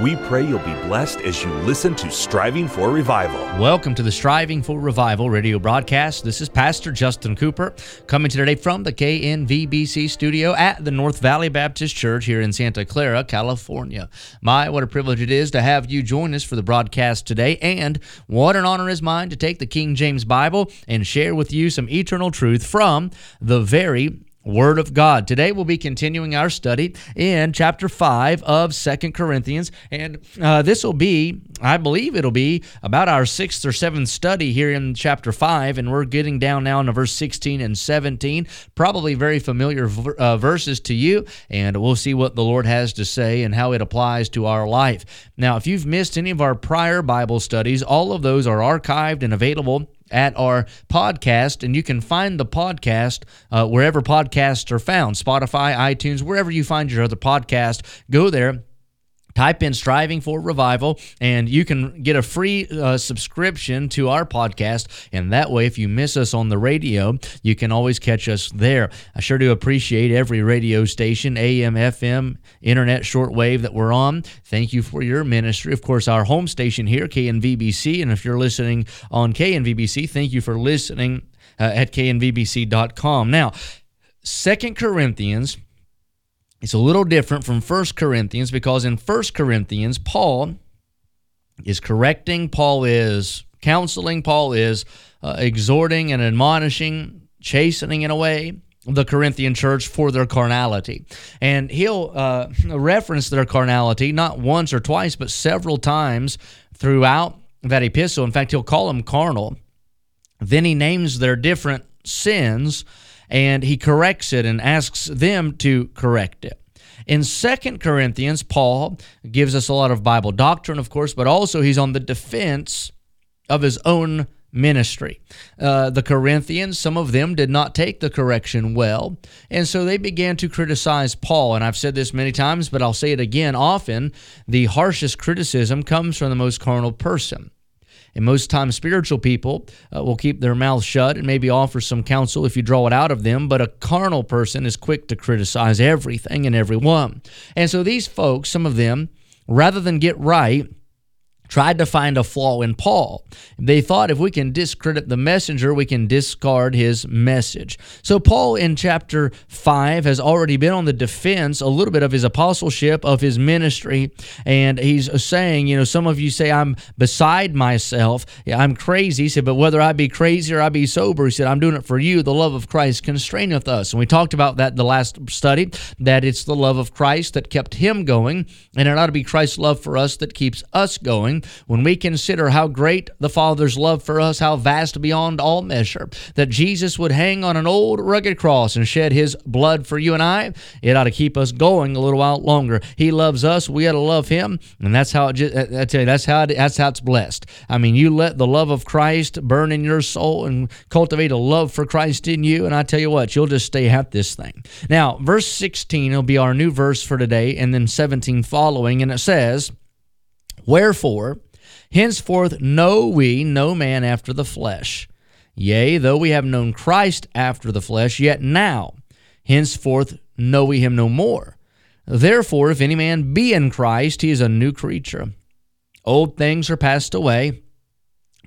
we pray you'll be blessed as you listen to Striving for Revival. Welcome to the Striving for Revival radio broadcast. This is Pastor Justin Cooper coming to today from the KNVBC studio at the North Valley Baptist Church here in Santa Clara, California. My, what a privilege it is to have you join us for the broadcast today, and what an honor is mine to take the King James Bible and share with you some eternal truth from the very Word of God. Today we'll be continuing our study in chapter 5 of Second Corinthians, and uh, this will be, I believe it'll be about our sixth or seventh study here in chapter 5, and we're getting down now into verse 16 and 17. Probably very familiar uh, verses to you, and we'll see what the Lord has to say and how it applies to our life. Now, if you've missed any of our prior Bible studies, all of those are archived and available at our podcast, and you can find the podcast uh, wherever podcasts are found Spotify, iTunes, wherever you find your other podcast. Go there type in striving for revival and you can get a free uh, subscription to our podcast. And that way if you miss us on the radio you can always catch us there. I sure do appreciate every radio station am fm internet shortwave that we're on. Thank you for your ministry. Of course our home station here knvbc and if you're listening on knvbc thank you for listening uh, at knvbc.com now second corinthians it's a little different from First Corinthians because in First Corinthians, Paul is correcting, Paul is counseling, Paul is uh, exhorting and admonishing, chastening in a way the Corinthian church for their carnality. And he'll uh, reference their carnality not once or twice, but several times throughout that epistle. In fact, he'll call them carnal. Then he names their different sins and he corrects it and asks them to correct it. In Second Corinthians, Paul gives us a lot of Bible doctrine, of course, but also he's on the defense of his own ministry. Uh, the Corinthians, some of them did not take the correction well, and so they began to criticize Paul. And I've said this many times, but I'll say it again often the harshest criticism comes from the most carnal person. And most times, spiritual people uh, will keep their mouth shut and maybe offer some counsel if you draw it out of them. But a carnal person is quick to criticize everything and everyone. And so these folks, some of them, rather than get right, tried to find a flaw in Paul. They thought if we can discredit the messenger, we can discard his message. So, Paul in chapter 5 has already been on the defense a little bit of his apostleship, of his ministry, and he's saying, you know, some of you say, I'm beside myself, yeah, I'm crazy. He said, but whether I be crazy or I be sober, he said, I'm doing it for you. The love of Christ constraineth us. And we talked about that the last study, that it's the love of Christ that kept him going, and it ought to be Christ's love for us that keeps us going when we consider how great the Father's love for us, how vast beyond all measure, that Jesus would hang on an old rugged cross and shed his blood for you and I, it ought to keep us going a little while longer. He loves us, we ought to love him, and that's how it just, I tell you, that's how it, that's how it's blessed. I mean, you let the love of Christ burn in your soul and cultivate a love for Christ in you, and I tell you what, you'll just stay at this thing. Now, verse 16 will be our new verse for today, and then 17 following, and it says, Wherefore, henceforth know we no man after the flesh. Yea, though we have known Christ after the flesh, yet now, henceforth know we him no more. Therefore, if any man be in Christ, he is a new creature. Old things are passed away.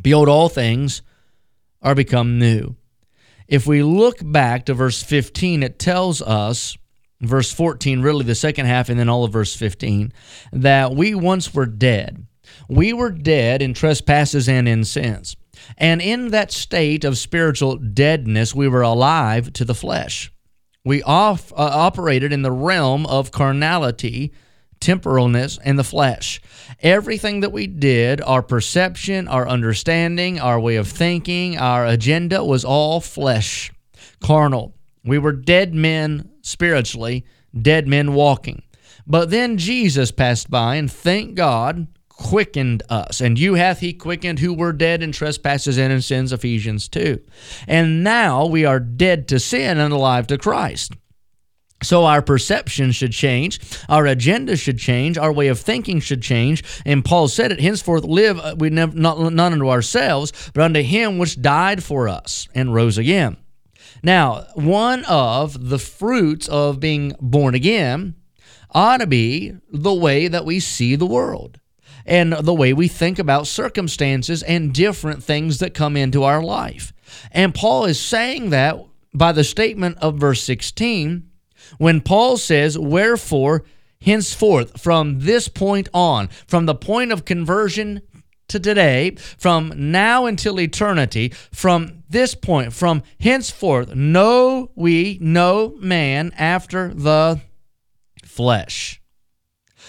Behold, all things are become new. If we look back to verse 15, it tells us verse 14, really the second half, and then all of verse 15, that we once were dead. We were dead in trespasses and in sins. And in that state of spiritual deadness, we were alive to the flesh. We off, uh, operated in the realm of carnality, temporalness, and the flesh. Everything that we did, our perception, our understanding, our way of thinking, our agenda was all flesh, carnal. We were dead men spiritually, dead men walking. But then Jesus passed by, and thank God, quickened us. And you hath he quickened who were dead in trespasses and in sins, Ephesians 2. And now we are dead to sin and alive to Christ. So our perception should change, our agenda should change, our way of thinking should change. And Paul said it, henceforth live uh, we never, not, not unto ourselves, but unto him which died for us and rose again. Now, one of the fruits of being born again ought to be the way that we see the world and the way we think about circumstances and different things that come into our life. And Paul is saying that by the statement of verse 16 when Paul says, Wherefore, henceforth, from this point on, from the point of conversion to today, from now until eternity, from this point, from henceforth, know we no man after the flesh.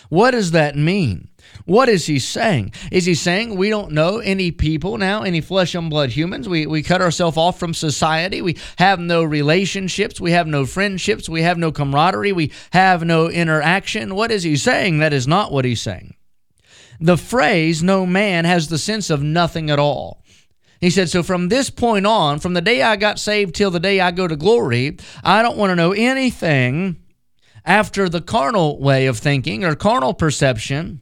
What does that mean? What is he saying? Is he saying we don't know any people now, any flesh and blood humans? We, we cut ourselves off from society. We have no relationships. We have no friendships. We have no camaraderie. We have no interaction. What is he saying? That is not what he's saying. The phrase, no man, has the sense of nothing at all. He said, So from this point on, from the day I got saved till the day I go to glory, I don't want to know anything after the carnal way of thinking or carnal perception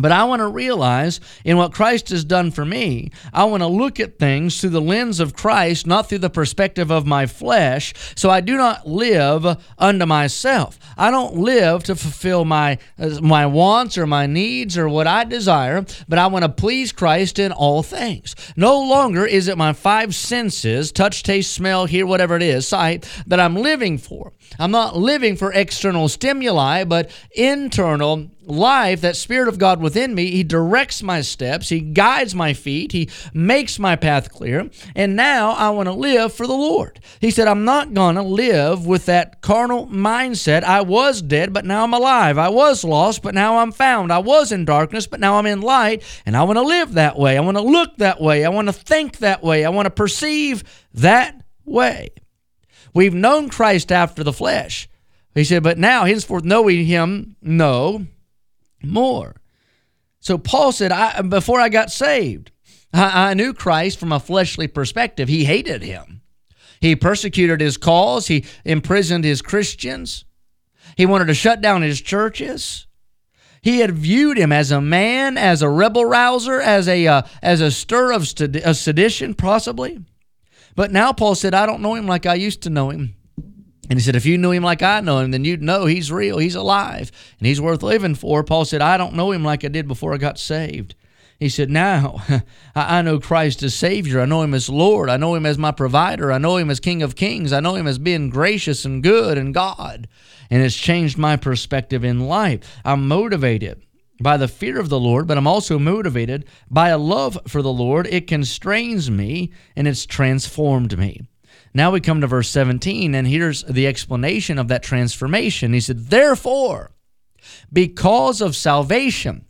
but I want to realize in what Christ has done for me, I want to look at things through the lens of Christ, not through the perspective of my flesh. So I do not live unto myself. I don't live to fulfill my uh, my wants or my needs or what I desire, but I want to please Christ in all things. No longer is it my five senses, touch, taste, smell, hear, whatever it is, sight, that I'm living for. I'm not living for external stimuli, but internal life, that Spirit of God within me, He directs my steps, He guides my feet, He makes my path clear. And now I want to live for the Lord. He said, I'm not going to live with that carnal mindset. I was dead, but now I'm alive. I was lost, but now I'm found. I was in darkness, but now I'm in light. And I want to live that way. I want to look that way. I want to think that way. I want to perceive that way. We've known Christ after the flesh. He said, but now henceforth knowing him, no more. So Paul said, I, before I got saved, I, I knew Christ from a fleshly perspective. He hated him. He persecuted his cause. He imprisoned his Christians. He wanted to shut down his churches. He had viewed him as a man, as a rebel rouser, as a uh, as a stir of sedition, possibly. But now Paul said, I don't know him like I used to know him. And he said, if you knew him like I know him, then you'd know he's real, he's alive, and he's worth living for. Paul said, I don't know him like I did before I got saved. He said, Now I know Christ as Savior. I know Him as Lord. I know Him as my provider. I know Him as King of Kings. I know Him as being gracious and good and God. And it's changed my perspective in life. I'm motivated by the fear of the Lord, but I'm also motivated by a love for the Lord. It constrains me and it's transformed me. Now we come to verse 17, and here's the explanation of that transformation. He said, Therefore, because of salvation,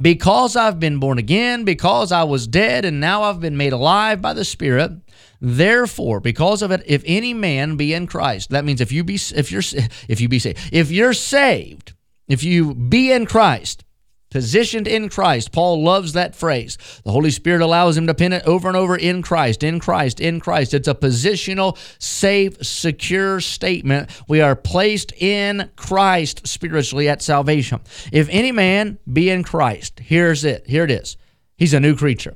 because I've been born again, because I was dead and now I've been made alive by the Spirit, therefore, because of it, if any man be in Christ, that means if you be if you're if you be saved, if you're saved, if you be in Christ, positioned in Christ. Paul loves that phrase. The Holy Spirit allows him to pin it over and over in Christ, in Christ, in Christ. It's a positional, safe, secure statement. We are placed in Christ spiritually at salvation. If any man be in Christ, here's it. Here it is. He's a new creature.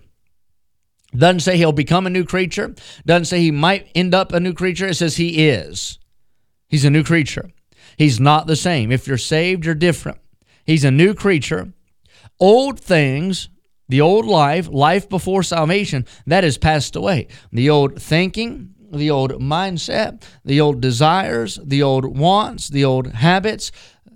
Doesn't say he'll become a new creature. Doesn't say he might end up a new creature. It says he is. He's a new creature. He's not the same. If you're saved, you're different. He's a new creature old things, the old life, life before salvation, that is passed away. The old thinking, the old mindset, the old desires, the old wants, the old habits,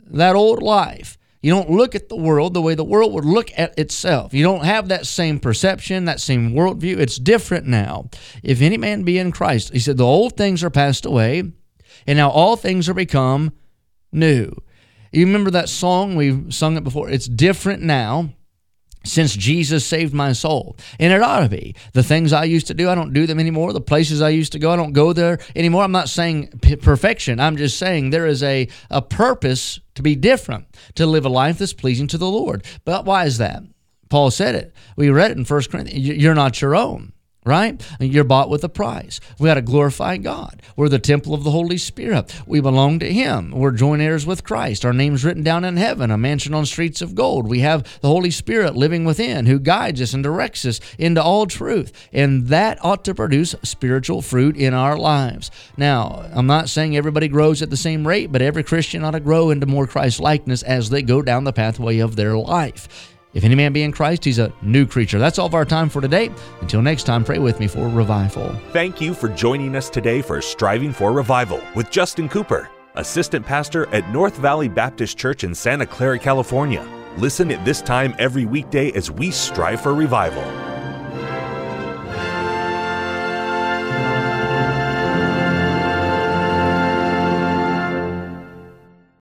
that old life. You don't look at the world the way the world would look at itself. You don't have that same perception, that same worldview. It's different now. If any man be in Christ, he said, the old things are passed away, and now all things are become new. You remember that song? We've sung it before. It's different now since Jesus saved my soul. And it ought to be. The things I used to do, I don't do them anymore. The places I used to go, I don't go there anymore. I'm not saying perfection. I'm just saying there is a, a purpose to be different, to live a life that's pleasing to the Lord. But why is that? Paul said it. We read it in 1 Corinthians. You're not your own. Right? You're bought with a price. We got to glorify God. We're the temple of the Holy Spirit. We belong to Him. We're joint heirs with Christ. Our name's written down in heaven, a mansion on streets of gold. We have the Holy Spirit living within who guides us and directs us into all truth. And that ought to produce spiritual fruit in our lives. Now, I'm not saying everybody grows at the same rate, but every Christian ought to grow into more Christ likeness as they go down the pathway of their life. If any man be in Christ, he's a new creature. That's all of our time for today. Until next time, pray with me for revival. Thank you for joining us today for Striving for Revival with Justin Cooper, Assistant Pastor at North Valley Baptist Church in Santa Clara, California. Listen at this time every weekday as we strive for revival.